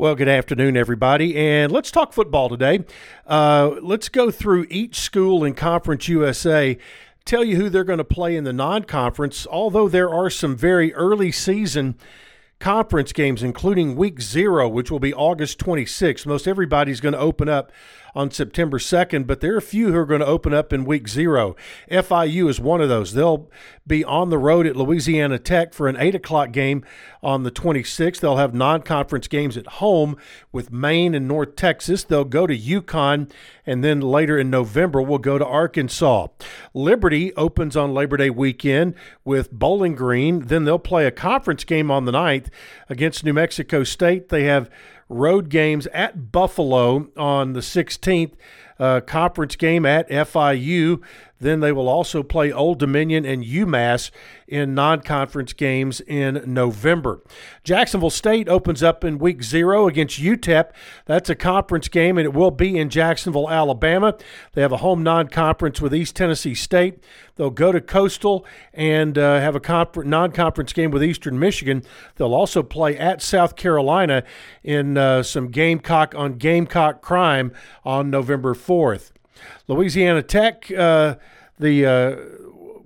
Well, good afternoon, everybody, and let's talk football today. Uh, let's go through each school in Conference USA, tell you who they're going to play in the non conference, although there are some very early season conference games, including week zero, which will be August 26th. Most everybody's going to open up on September 2nd, but there are a few who are going to open up in week zero. FIU is one of those. They'll be on the road at Louisiana Tech for an 8 o'clock game on the 26th. They'll have non conference games at home with Maine and North Texas. They'll go to UConn, and then later in November, we'll go to Arkansas. Liberty opens on Labor Day weekend with Bowling Green. Then they'll play a conference game on the 9th against New Mexico State. They have road games at Buffalo on the 16th, uh, conference game at FIU. Then they will also play Old Dominion and UMass in non conference games in November. Jacksonville State opens up in week zero against UTEP. That's a conference game, and it will be in Jacksonville, Alabama. They have a home non conference with East Tennessee State. They'll go to Coastal and uh, have a non conference game with Eastern Michigan. They'll also play at South Carolina in uh, some Gamecock on Gamecock crime on November 4th. Louisiana Tech, uh, the uh,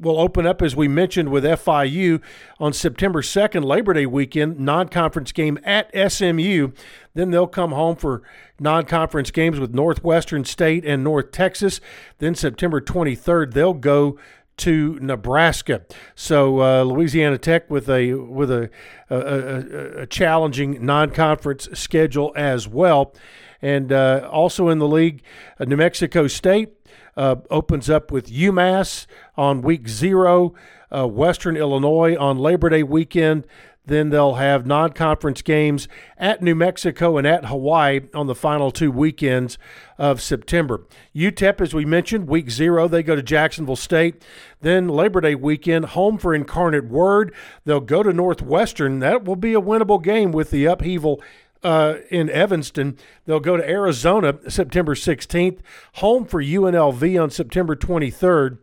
will open up as we mentioned with FIU on September 2nd, Labor Day weekend, non-conference game at SMU. Then they'll come home for non-conference games with Northwestern State and North Texas. Then September 23rd, they'll go to Nebraska. So uh, Louisiana Tech with a with a, a, a, a challenging non-conference schedule as well. And uh, also in the league, uh, New Mexico State uh, opens up with UMass on week zero, uh, Western Illinois on Labor Day weekend. Then they'll have non conference games at New Mexico and at Hawaii on the final two weekends of September. UTEP, as we mentioned, week zero, they go to Jacksonville State. Then Labor Day weekend, home for Incarnate Word. They'll go to Northwestern. That will be a winnable game with the upheaval uh, in Evanston. They'll go to Arizona September 16th, home for UNLV on September 23rd.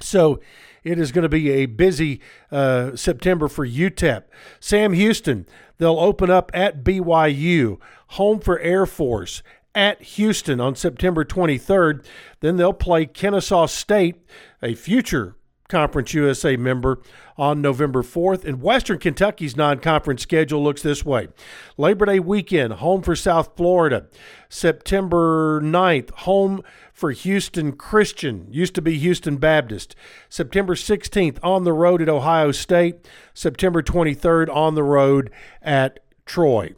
So it is going to be a busy uh, September for UTEP. Sam Houston, they'll open up at BYU, home for Air Force at Houston on September 23rd. Then they'll play Kennesaw State, a future Conference USA member on November 4th. And Western Kentucky's non conference schedule looks this way Labor Day weekend, home for South Florida. September 9th, home for Houston Christian, used to be Houston Baptist. September 16th, on the road at Ohio State. September 23rd, on the road at Troy.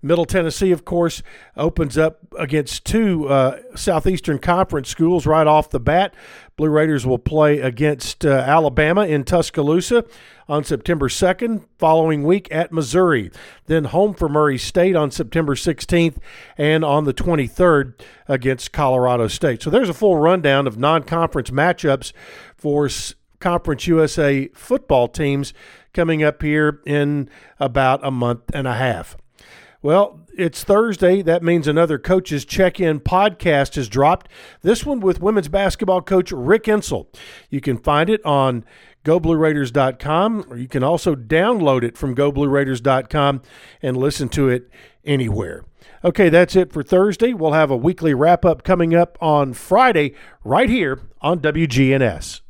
Middle Tennessee, of course, opens up against two uh, Southeastern Conference schools right off the bat. Blue Raiders will play against uh, Alabama in Tuscaloosa on September 2nd, following week at Missouri. Then home for Murray State on September 16th and on the 23rd against Colorado State. So there's a full rundown of non conference matchups for Conference USA football teams coming up here in about a month and a half. Well, it's Thursday. That means another coach's check in podcast has dropped. This one with women's basketball coach Rick Insell. You can find it on goblueraiders.com, or you can also download it from goblueraiders.com and listen to it anywhere. Okay, that's it for Thursday. We'll have a weekly wrap up coming up on Friday right here on WGNS.